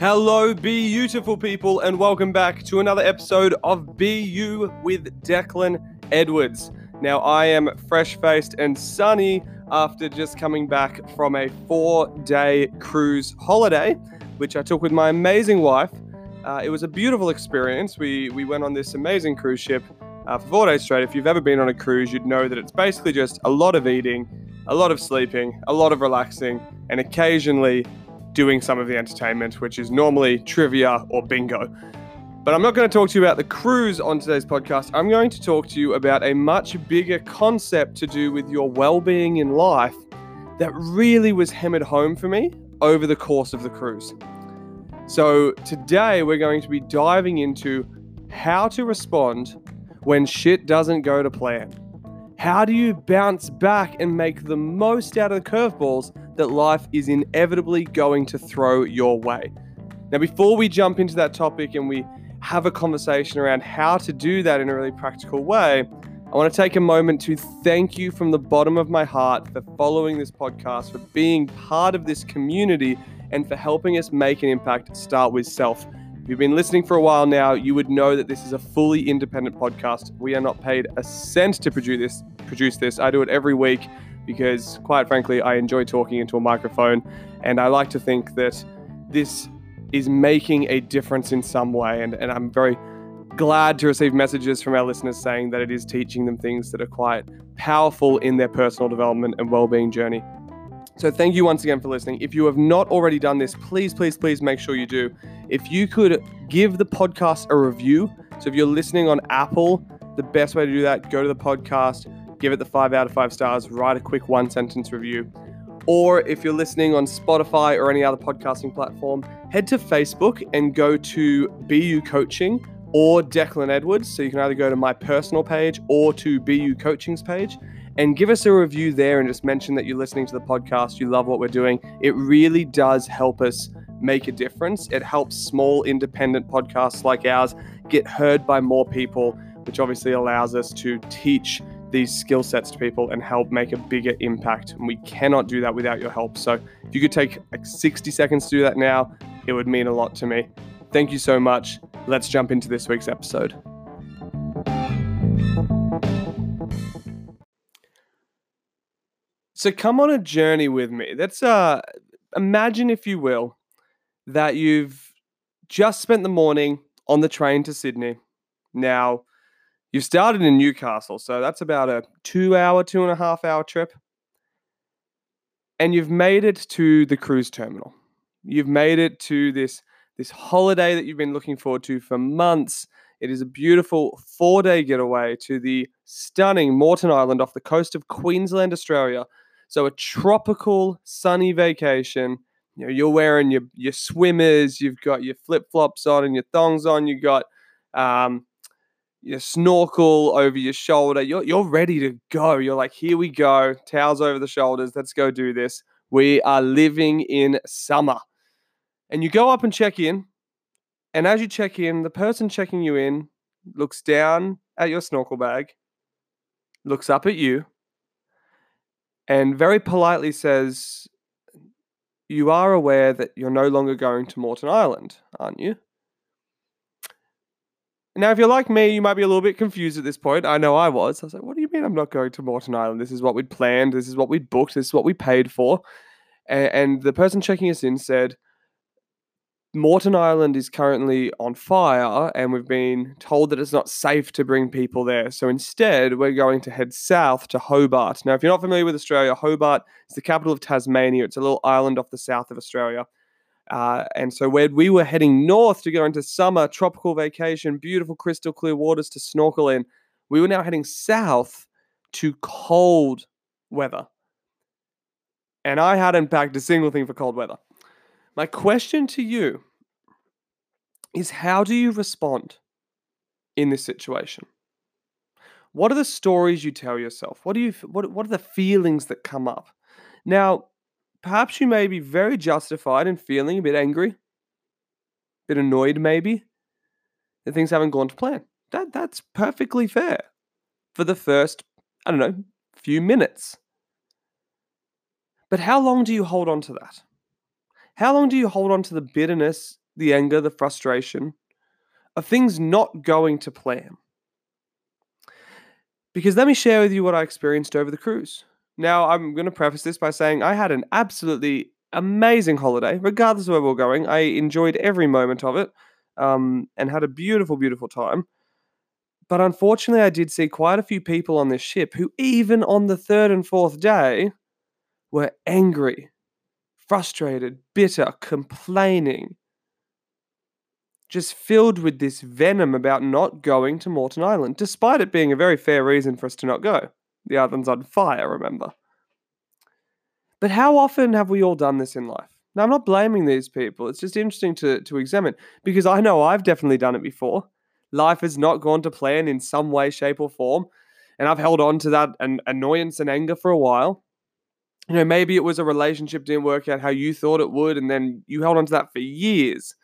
Hello, beautiful people, and welcome back to another episode of You with Declan Edwards. Now, I am fresh faced and sunny after just coming back from a four day cruise holiday, which I took with my amazing wife. Uh, it was a beautiful experience. We, we went on this amazing cruise ship uh, for four days straight. If you've ever been on a cruise, you'd know that it's basically just a lot of eating, a lot of sleeping, a lot of relaxing, and occasionally doing some of the entertainment, which is normally trivia or bingo. But I'm not going to talk to you about the cruise on today's podcast. I'm going to talk to you about a much bigger concept to do with your well being in life that really was hammered home for me over the course of the cruise. So, today we're going to be diving into how to respond when shit doesn't go to plan. How do you bounce back and make the most out of the curveballs that life is inevitably going to throw your way? Now, before we jump into that topic and we have a conversation around how to do that in a really practical way, I want to take a moment to thank you from the bottom of my heart for following this podcast, for being part of this community, and for helping us make an impact start with self. You've been listening for a while now, you would know that this is a fully independent podcast. We are not paid a cent to produce this. Produce this. I do it every week because, quite frankly, I enjoy talking into a microphone, and I like to think that this is making a difference in some way. And, and I'm very glad to receive messages from our listeners saying that it is teaching them things that are quite powerful in their personal development and well-being journey. So thank you once again for listening. If you have not already done this, please, please, please make sure you do. If you could give the podcast a review, so if you're listening on Apple, the best way to do that, go to the podcast, give it the five out of five stars, write a quick one sentence review. Or if you're listening on Spotify or any other podcasting platform, head to Facebook and go to BU Coaching or Declan Edwards. So you can either go to my personal page or to BU Coaching's page and give us a review there and just mention that you're listening to the podcast, you love what we're doing. It really does help us make a difference. It helps small independent podcasts like ours get heard by more people, which obviously allows us to teach these skill sets to people and help make a bigger impact. And we cannot do that without your help. So if you could take like 60 seconds to do that now, it would mean a lot to me. Thank you so much. Let's jump into this week's episode. So come on a journey with me. Let's uh imagine if you will that you've just spent the morning on the train to Sydney. Now, you've started in Newcastle, so that's about a two hour, two and a half hour trip. And you've made it to the cruise terminal. You've made it to this, this holiday that you've been looking forward to for months. It is a beautiful four day getaway to the stunning Moreton Island off the coast of Queensland, Australia. So, a tropical, sunny vacation. You know, you're wearing your, your swimmers, you've got your flip flops on and your thongs on, you got um, your snorkel over your shoulder. You're, you're ready to go. You're like, here we go, towels over the shoulders. Let's go do this. We are living in summer. And you go up and check in. And as you check in, the person checking you in looks down at your snorkel bag, looks up at you, and very politely says, You are aware that you're no longer going to Moreton Island, aren't you? Now, if you're like me, you might be a little bit confused at this point. I know I was. I was like, what do you mean I'm not going to Moreton Island? This is what we'd planned. This is what we'd booked. This is what we paid for. And, and the person checking us in said, Moreton Island is currently on fire, and we've been told that it's not safe to bring people there. So instead, we're going to head south to Hobart. Now, if you're not familiar with Australia, Hobart is the capital of Tasmania. It's a little island off the south of Australia. Uh, and so where we were heading north to go into summer, tropical vacation, beautiful crystal clear waters to snorkel in, we were now heading south to cold weather. And I hadn't packed a single thing for cold weather. My question to you is how do you respond in this situation? What are the stories you tell yourself? What do you what what are the feelings that come up? Now, perhaps you may be very justified in feeling a bit angry, a bit annoyed maybe that things haven't gone to plan. That that's perfectly fair for the first, I don't know, few minutes. But how long do you hold on to that? How long do you hold on to the bitterness the anger, the frustration of things not going to plan. Because let me share with you what I experienced over the cruise. Now, I'm going to preface this by saying I had an absolutely amazing holiday, regardless of where we are going. I enjoyed every moment of it um, and had a beautiful, beautiful time. But unfortunately, I did see quite a few people on this ship who, even on the third and fourth day, were angry, frustrated, bitter, complaining, just filled with this venom about not going to Moreton Island, despite it being a very fair reason for us to not go. The island's on fire, remember. But how often have we all done this in life? Now, I'm not blaming these people. It's just interesting to, to examine because I know I've definitely done it before. Life has not gone to plan in some way, shape, or form. And I've held on to that an annoyance and anger for a while. You know, maybe it was a relationship didn't work out how you thought it would, and then you held on to that for years.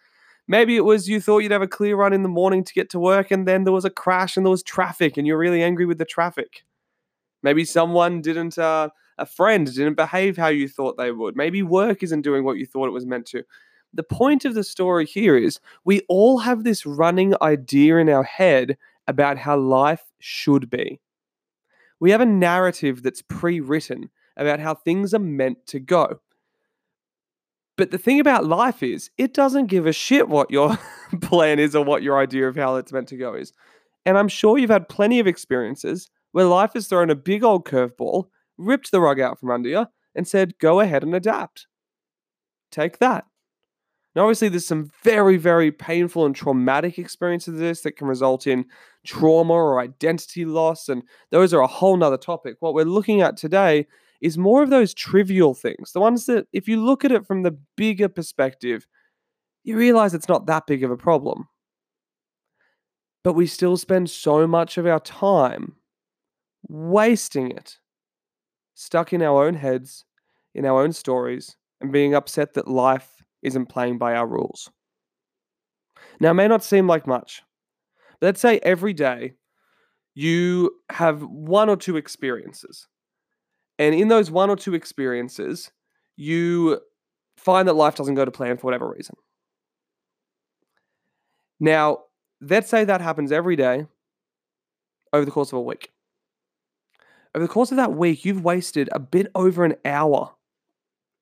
Maybe it was you thought you'd have a clear run in the morning to get to work, and then there was a crash and there was traffic, and you're really angry with the traffic. Maybe someone didn't, uh, a friend didn't behave how you thought they would. Maybe work isn't doing what you thought it was meant to. The point of the story here is we all have this running idea in our head about how life should be. We have a narrative that's pre written about how things are meant to go. But the thing about life is, it doesn't give a shit what your plan is or what your idea of how it's meant to go is. And I'm sure you've had plenty of experiences where life has thrown a big old curveball, ripped the rug out from under you, and said, go ahead and adapt. Take that. Now, obviously, there's some very, very painful and traumatic experiences of this that can result in trauma or identity loss, and those are a whole nother topic. What we're looking at today is more of those trivial things, the ones that, if you look at it from the bigger perspective, you realize it's not that big of a problem. But we still spend so much of our time wasting it, stuck in our own heads, in our own stories, and being upset that life isn't playing by our rules. Now, it may not seem like much, but let's say every day you have one or two experiences and in those one or two experiences, you find that life doesn't go to plan for whatever reason. Now, let's say that happens every day over the course of a week. Over the course of that week, you've wasted a bit over an hour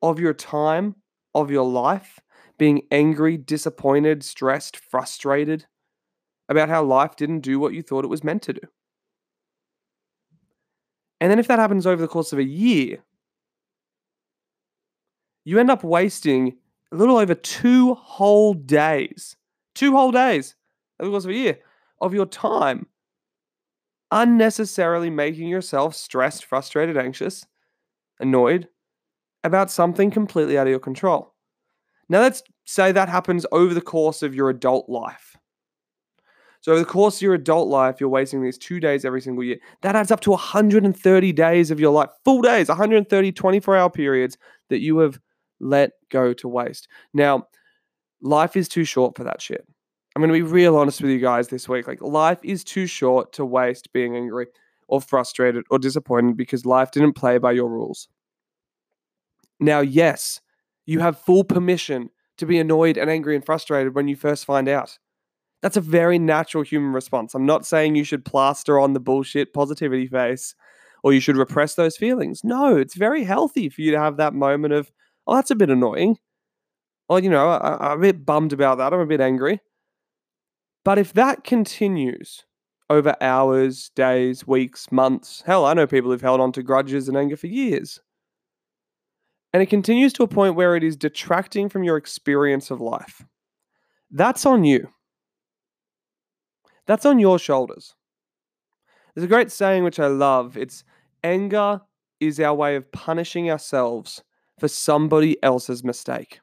of your time, of your life, being angry, disappointed, stressed, frustrated about how life didn't do what you thought it was meant to do. And then if that happens over the course of a year, you end up wasting a little over two whole days, two whole days over the course of a year of your time unnecessarily making yourself stressed, frustrated, anxious, annoyed about something completely out of your control. Now, let's say that happens over the course of your adult life. So over the course of your adult life, you're wasting these two days every single year. That adds up to 130 days of your life, full days, 130 24 hour periods that you have let go to waste. Now, life is too short for that shit. I'm going to be real honest with you guys this week. Like, life is too short to waste being angry or frustrated or disappointed because life didn't play by your rules. Now, yes, you have full permission to be annoyed and angry and frustrated when you first find out. That's a very natural human response. I'm not saying you should plaster on the bullshit positivity face or you should repress those feelings. No, it's very healthy for you to have that moment of, oh, that's a bit annoying. Or, you know, I, I'm a bit bummed about that. I'm a bit angry. But if that continues over hours, days, weeks, months, hell, I know people who've held on to grudges and anger for years. And it continues to a point where it is detracting from your experience of life. That's on you. That's on your shoulders. There's a great saying which I love. It's anger is our way of punishing ourselves for somebody else's mistake.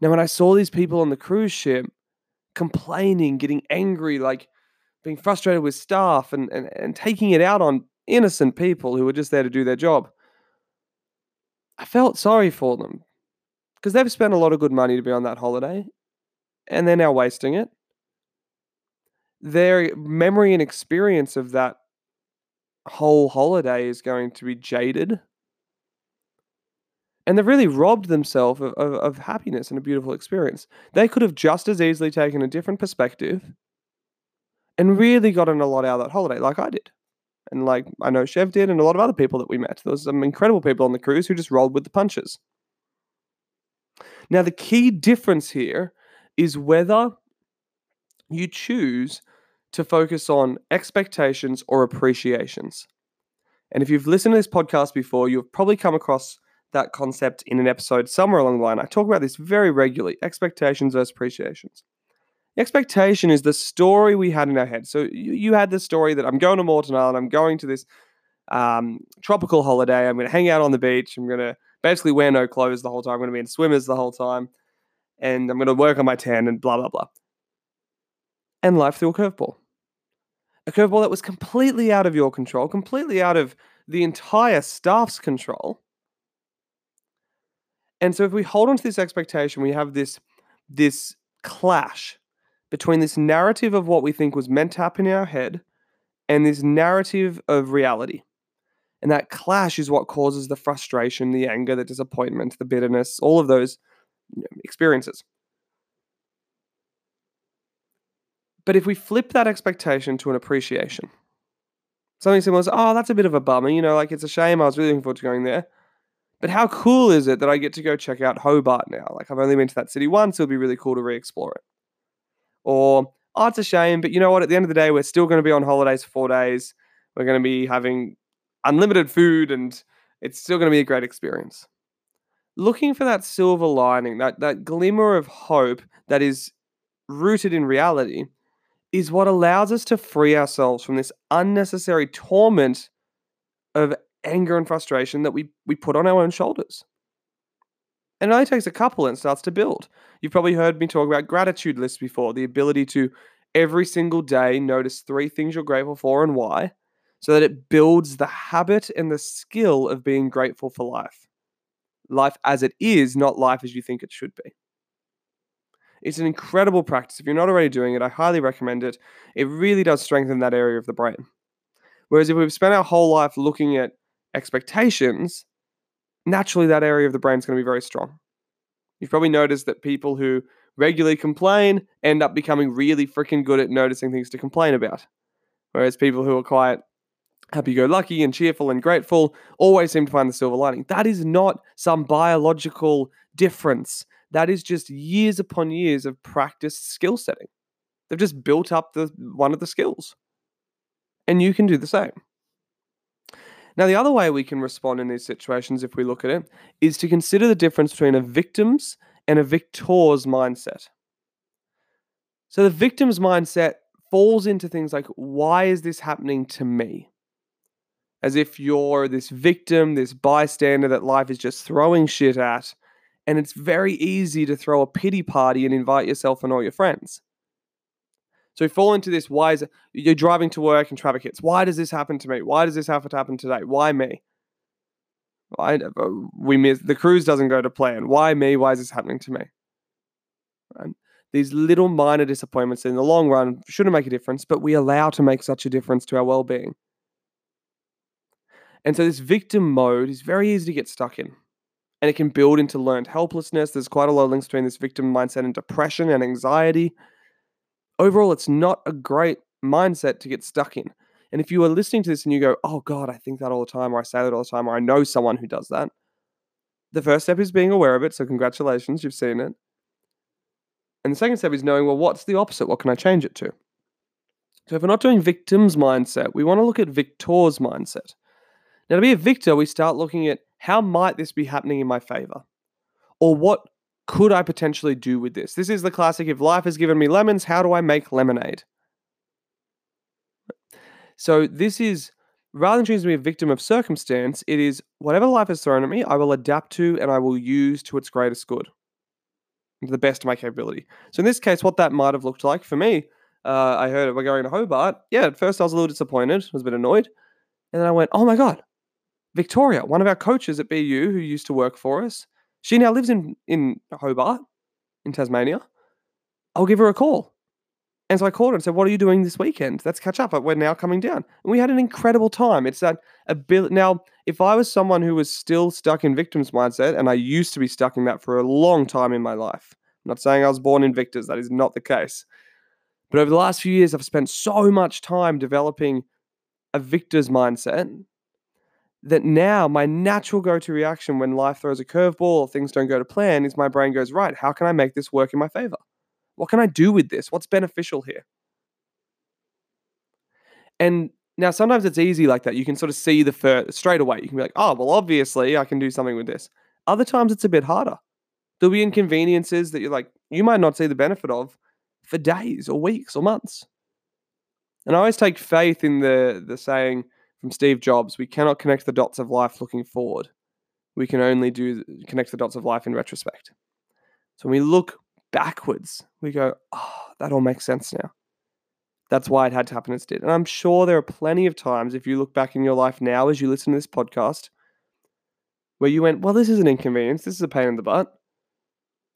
Now, when I saw these people on the cruise ship complaining, getting angry, like being frustrated with staff and, and, and taking it out on innocent people who were just there to do their job, I felt sorry for them because they've spent a lot of good money to be on that holiday and they're now wasting it their memory and experience of that whole holiday is going to be jaded. And they've really robbed themselves of, of, of happiness and a beautiful experience. They could have just as easily taken a different perspective and really gotten a lot out of that holiday, like I did. And like I know Chev did, and a lot of other people that we met. There was some incredible people on the cruise who just rolled with the punches. Now, the key difference here is whether you choose to focus on expectations or appreciations. And if you've listened to this podcast before, you've probably come across that concept in an episode somewhere along the line. I talk about this very regularly expectations versus appreciations. Expectation is the story we had in our head. So you, you had the story that I'm going to Moreton Island, I'm going to this um, tropical holiday, I'm going to hang out on the beach, I'm going to basically wear no clothes the whole time, I'm going to be in swimmers the whole time, and I'm going to work on my tan and blah, blah, blah. And life threw a curveball. A curveball that was completely out of your control, completely out of the entire staff's control. And so if we hold on to this expectation, we have this this clash between this narrative of what we think was meant to happen in our head and this narrative of reality. And that clash is what causes the frustration, the anger, the disappointment, the bitterness, all of those experiences. But if we flip that expectation to an appreciation, something similar as, oh, that's a bit of a bummer, you know, like it's a shame. I was really looking forward to going there. But how cool is it that I get to go check out Hobart now? Like I've only been to that city once, it'll be really cool to re explore it. Or, oh, it's a shame, but you know what? At the end of the day, we're still going to be on holidays for four days. We're going to be having unlimited food and it's still going to be a great experience. Looking for that silver lining, that, that glimmer of hope that is rooted in reality, is what allows us to free ourselves from this unnecessary torment of anger and frustration that we, we put on our own shoulders. And it only takes a couple and starts to build. You've probably heard me talk about gratitude lists before, the ability to every single day notice three things you're grateful for and why, so that it builds the habit and the skill of being grateful for life. Life as it is, not life as you think it should be. It's an incredible practice. If you're not already doing it, I highly recommend it. It really does strengthen that area of the brain. Whereas if we've spent our whole life looking at expectations, naturally that area of the brain is going to be very strong. You've probably noticed that people who regularly complain end up becoming really freaking good at noticing things to complain about. Whereas people who are quiet, happy go lucky and cheerful and grateful always seem to find the silver lining. That is not some biological difference. That is just years upon years of practiced skill setting. They've just built up the one of the skills. And you can do the same. Now, the other way we can respond in these situations, if we look at it, is to consider the difference between a victim's and a victor's mindset. So, the victim's mindset falls into things like, why is this happening to me? As if you're this victim, this bystander that life is just throwing shit at, and it's very easy to throw a pity party and invite yourself and all your friends. So we fall into this why is it, you're driving to work and traffic hits. Why does this happen to me? Why does this have to happen today? Why me? Why we miss the cruise doesn't go to plan. Why me? Why is this happening to me? Right? These little minor disappointments in the long run shouldn't make a difference, but we allow to make such a difference to our well-being. And so this victim mode is very easy to get stuck in. And it can build into learned helplessness. There's quite a lot of links between this victim mindset and depression and anxiety overall, it's not a great mindset to get stuck in. And if you are listening to this and you go, oh God, I think that all the time, or I say that all the time, or I know someone who does that, the first step is being aware of it. So, congratulations, you've seen it. And the second step is knowing, well, what's the opposite? What can I change it to? So, if we're not doing victim's mindset, we want to look at victor's mindset. Now, to be a victor, we start looking at how might this be happening in my favor? Or what could I potentially do with this? This is the classic if life has given me lemons, how do I make lemonade? So this is rather than choosing to be a victim of circumstance, it is whatever life has thrown at me, I will adapt to and I will use to its greatest good, to the best of my capability. So in this case, what that might have looked like for me, uh, I heard we're going to Hobart. Yeah, at first I was a little disappointed, was a bit annoyed, and then I went, "Oh my god, Victoria, one of our coaches at BU who used to work for us, she now lives in, in Hobart, in Tasmania. I'll give her a call. And so I called her and said, What are you doing this weekend? Let's catch up. We're now coming down. And we had an incredible time. It's that ability. Now, if I was someone who was still stuck in victim's mindset, and I used to be stuck in that for a long time in my life, I'm not saying I was born in victors, that is not the case. But over the last few years, I've spent so much time developing a victor's mindset that now my natural go to reaction when life throws a curveball or things don't go to plan is my brain goes, right, how can I make this work in my favor? What can I do with this? What's beneficial here? And now sometimes it's easy like that. You can sort of see the first straight away. You can be like, oh, well, obviously I can do something with this. Other times it's a bit harder. There'll be inconveniences that you're like, you might not see the benefit of for days or weeks or months. And I always take faith in the the saying from Steve Jobs, we cannot connect the dots of life looking forward. We can only do connect the dots of life in retrospect. So when we look backwards, we go, oh, that all makes sense now. That's why it had to happen as it did. And I'm sure there are plenty of times, if you look back in your life now as you listen to this podcast, where you went, well, this is an inconvenience. This is a pain in the butt.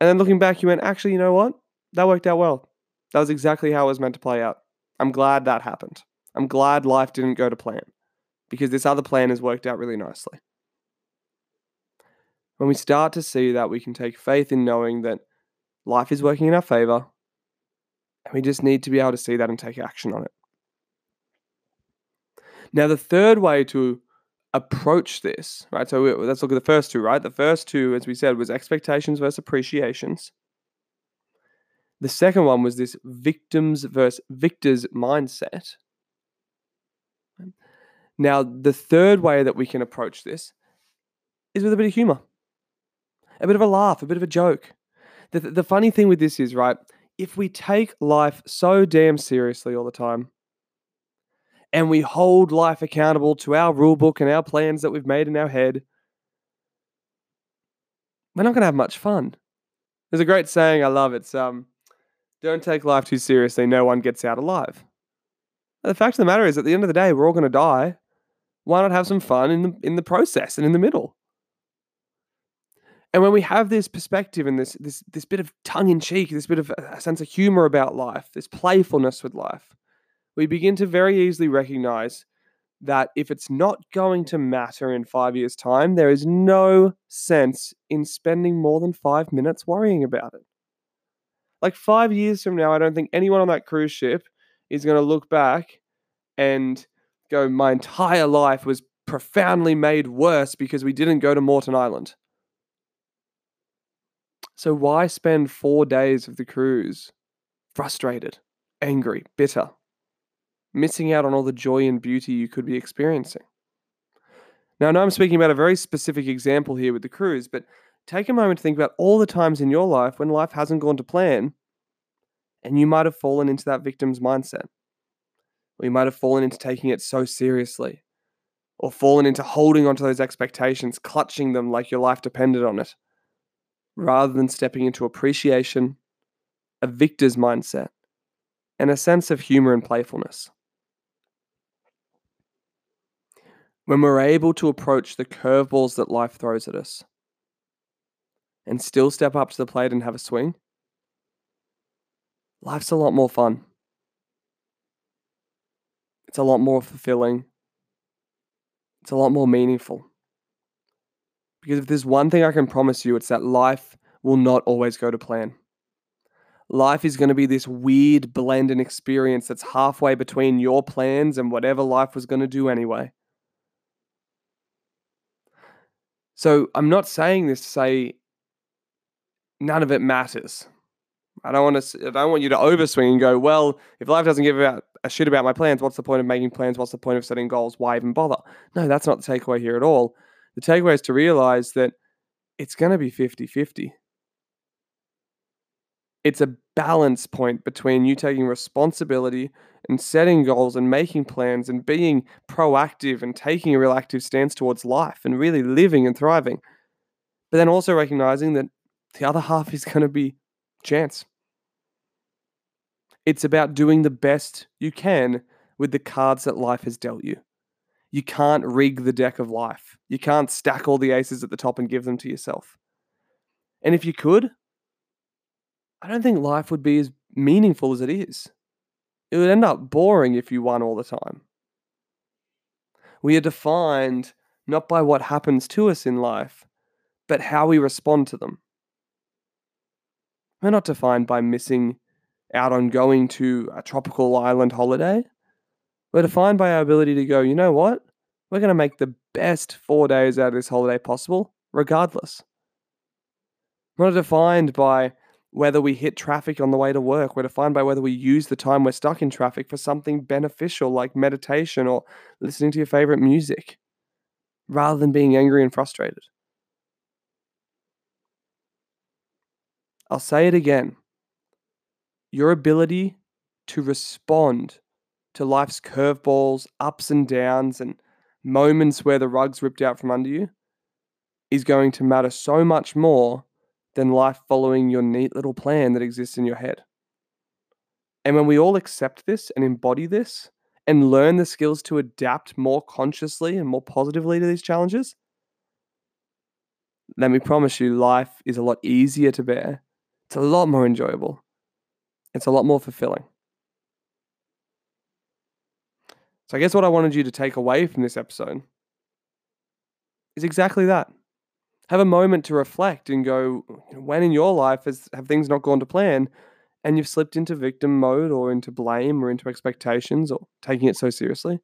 And then looking back, you went, actually, you know what? That worked out well. That was exactly how it was meant to play out. I'm glad that happened. I'm glad life didn't go to plan because this other plan has worked out really nicely. When we start to see that, we can take faith in knowing that life is working in our favor, and we just need to be able to see that and take action on it. Now, the third way to approach this, right? So let's look at the first two, right? The first two, as we said, was expectations versus appreciations. The second one was this victims versus victors mindset. Now, the third way that we can approach this is with a bit of humor, a bit of a laugh, a bit of a joke. The, the funny thing with this is, right, if we take life so damn seriously all the time and we hold life accountable to our rule book and our plans that we've made in our head, we're not going to have much fun. There's a great saying I love. It's um, don't take life too seriously. No one gets out alive. the fact of the matter is, at the end of the day, we're all going to die why not have some fun in the in the process and in the middle? And when we have this perspective and this this this bit of tongue in cheek, this bit of a sense of humor about life, this playfulness with life, we begin to very easily recognize that if it's not going to matter in five years' time, there is no sense in spending more than five minutes worrying about it. Like five years from now, I don't think anyone on that cruise ship is going to look back and my entire life was profoundly made worse because we didn't go to Moreton Island. So, why spend four days of the cruise frustrated, angry, bitter, missing out on all the joy and beauty you could be experiencing? Now, I know I'm speaking about a very specific example here with the cruise, but take a moment to think about all the times in your life when life hasn't gone to plan and you might have fallen into that victim's mindset. We might have fallen into taking it so seriously, or fallen into holding onto those expectations, clutching them like your life depended on it, rather than stepping into appreciation, a victor's mindset, and a sense of humor and playfulness. When we're able to approach the curveballs that life throws at us and still step up to the plate and have a swing, life's a lot more fun. It's a lot more fulfilling. It's a lot more meaningful. Because if there's one thing I can promise you, it's that life will not always go to plan. Life is going to be this weird blend and experience that's halfway between your plans and whatever life was going to do anyway. So I'm not saying this to say none of it matters. I don't want to. I don't want you to overswing and go. Well, if life doesn't give a shit about my plans, what's the point of making plans? What's the point of setting goals? Why even bother? No, that's not the takeaway here at all. The takeaway is to realize that it's going to be 50-50. It's a balance point between you taking responsibility and setting goals and making plans and being proactive and taking a real active stance towards life and really living and thriving. But then also recognizing that the other half is going to be chance. It's about doing the best you can with the cards that life has dealt you. You can't rig the deck of life. You can't stack all the aces at the top and give them to yourself. And if you could, I don't think life would be as meaningful as it is it would end up boring if you won all the time. We are defined not by what happens to us in life, but how we respond to them. We're not defined by missing out on going to a tropical island holiday. We're defined by our ability to go, you know what? We're going to make the best four days out of this holiday possible, regardless. We're not defined by whether we hit traffic on the way to work. We're defined by whether we use the time we're stuck in traffic for something beneficial like meditation or listening to your favorite music, rather than being angry and frustrated. I'll say it again. Your ability to respond to life's curveballs, ups and downs, and moments where the rug's ripped out from under you is going to matter so much more than life following your neat little plan that exists in your head. And when we all accept this and embody this and learn the skills to adapt more consciously and more positively to these challenges, let me promise you, life is a lot easier to bear. It's a lot more enjoyable. It's a lot more fulfilling. So, I guess what I wanted you to take away from this episode is exactly that. Have a moment to reflect and go, when in your life has, have things not gone to plan and you've slipped into victim mode or into blame or into expectations or taking it so seriously?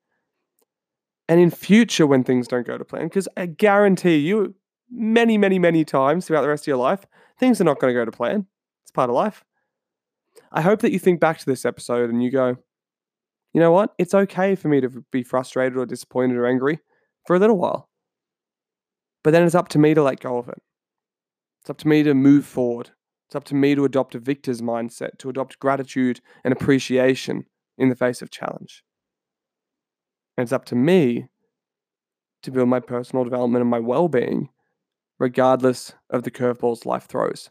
And in future, when things don't go to plan, because I guarantee you, many, many, many times throughout the rest of your life, things are not going to go to plan. It's part of life. I hope that you think back to this episode and you go, you know what? It's okay for me to be frustrated or disappointed or angry for a little while. But then it's up to me to let go of it. It's up to me to move forward. It's up to me to adopt a victor's mindset, to adopt gratitude and appreciation in the face of challenge. And it's up to me to build my personal development and my well being, regardless of the curveballs life throws.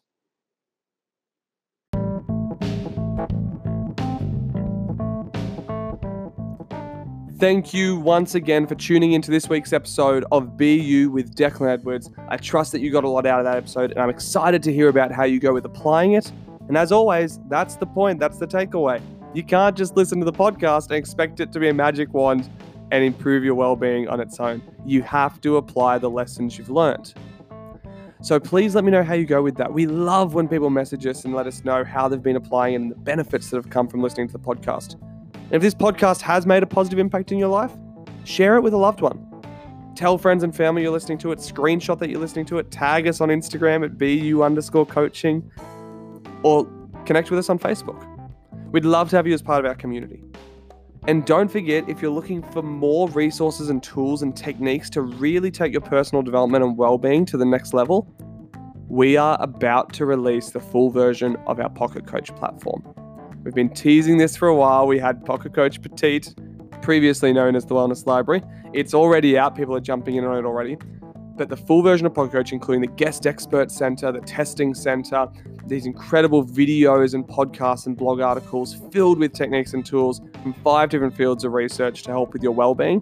Thank you once again for tuning into this week's episode of Be You with Declan Edwards. I trust that you got a lot out of that episode, and I'm excited to hear about how you go with applying it. And as always, that's the point, that's the takeaway. You can't just listen to the podcast and expect it to be a magic wand and improve your well being on its own. You have to apply the lessons you've learned. So please let me know how you go with that. We love when people message us and let us know how they've been applying and the benefits that have come from listening to the podcast. And if this podcast has made a positive impact in your life, share it with a loved one. Tell friends and family you're listening to it, screenshot that you're listening to it, tag us on Instagram at BU underscore coaching, or connect with us on Facebook. We'd love to have you as part of our community. And don't forget, if you're looking for more resources and tools and techniques to really take your personal development and well being to the next level, we are about to release the full version of our Pocket Coach platform. We've been teasing this for a while. We had Pocket Coach Petite, previously known as the Wellness Library. It's already out, people are jumping in on it already. But the full version of Pocket Coach, including the Guest Expert Center, the Testing Center, these incredible videos and podcasts and blog articles filled with techniques and tools from five different fields of research to help with your well being.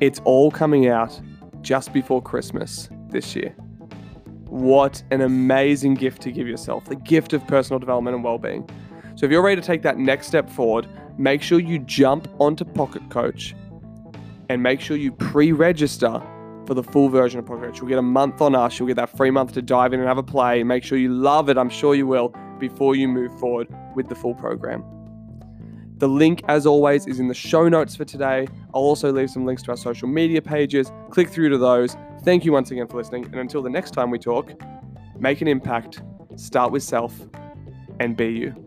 It's all coming out just before Christmas this year. What an amazing gift to give yourself the gift of personal development and well being. So if you're ready to take that next step forward, make sure you jump onto Pocket Coach and make sure you pre register for the full version of Pocket Coach. You'll get a month on us, you'll get that free month to dive in and have a play. Make sure you love it, I'm sure you will, before you move forward with the full program. The link, as always, is in the show notes for today. I'll also leave some links to our social media pages. Click through to those. Thank you once again for listening. And until the next time we talk, make an impact, start with self, and be you.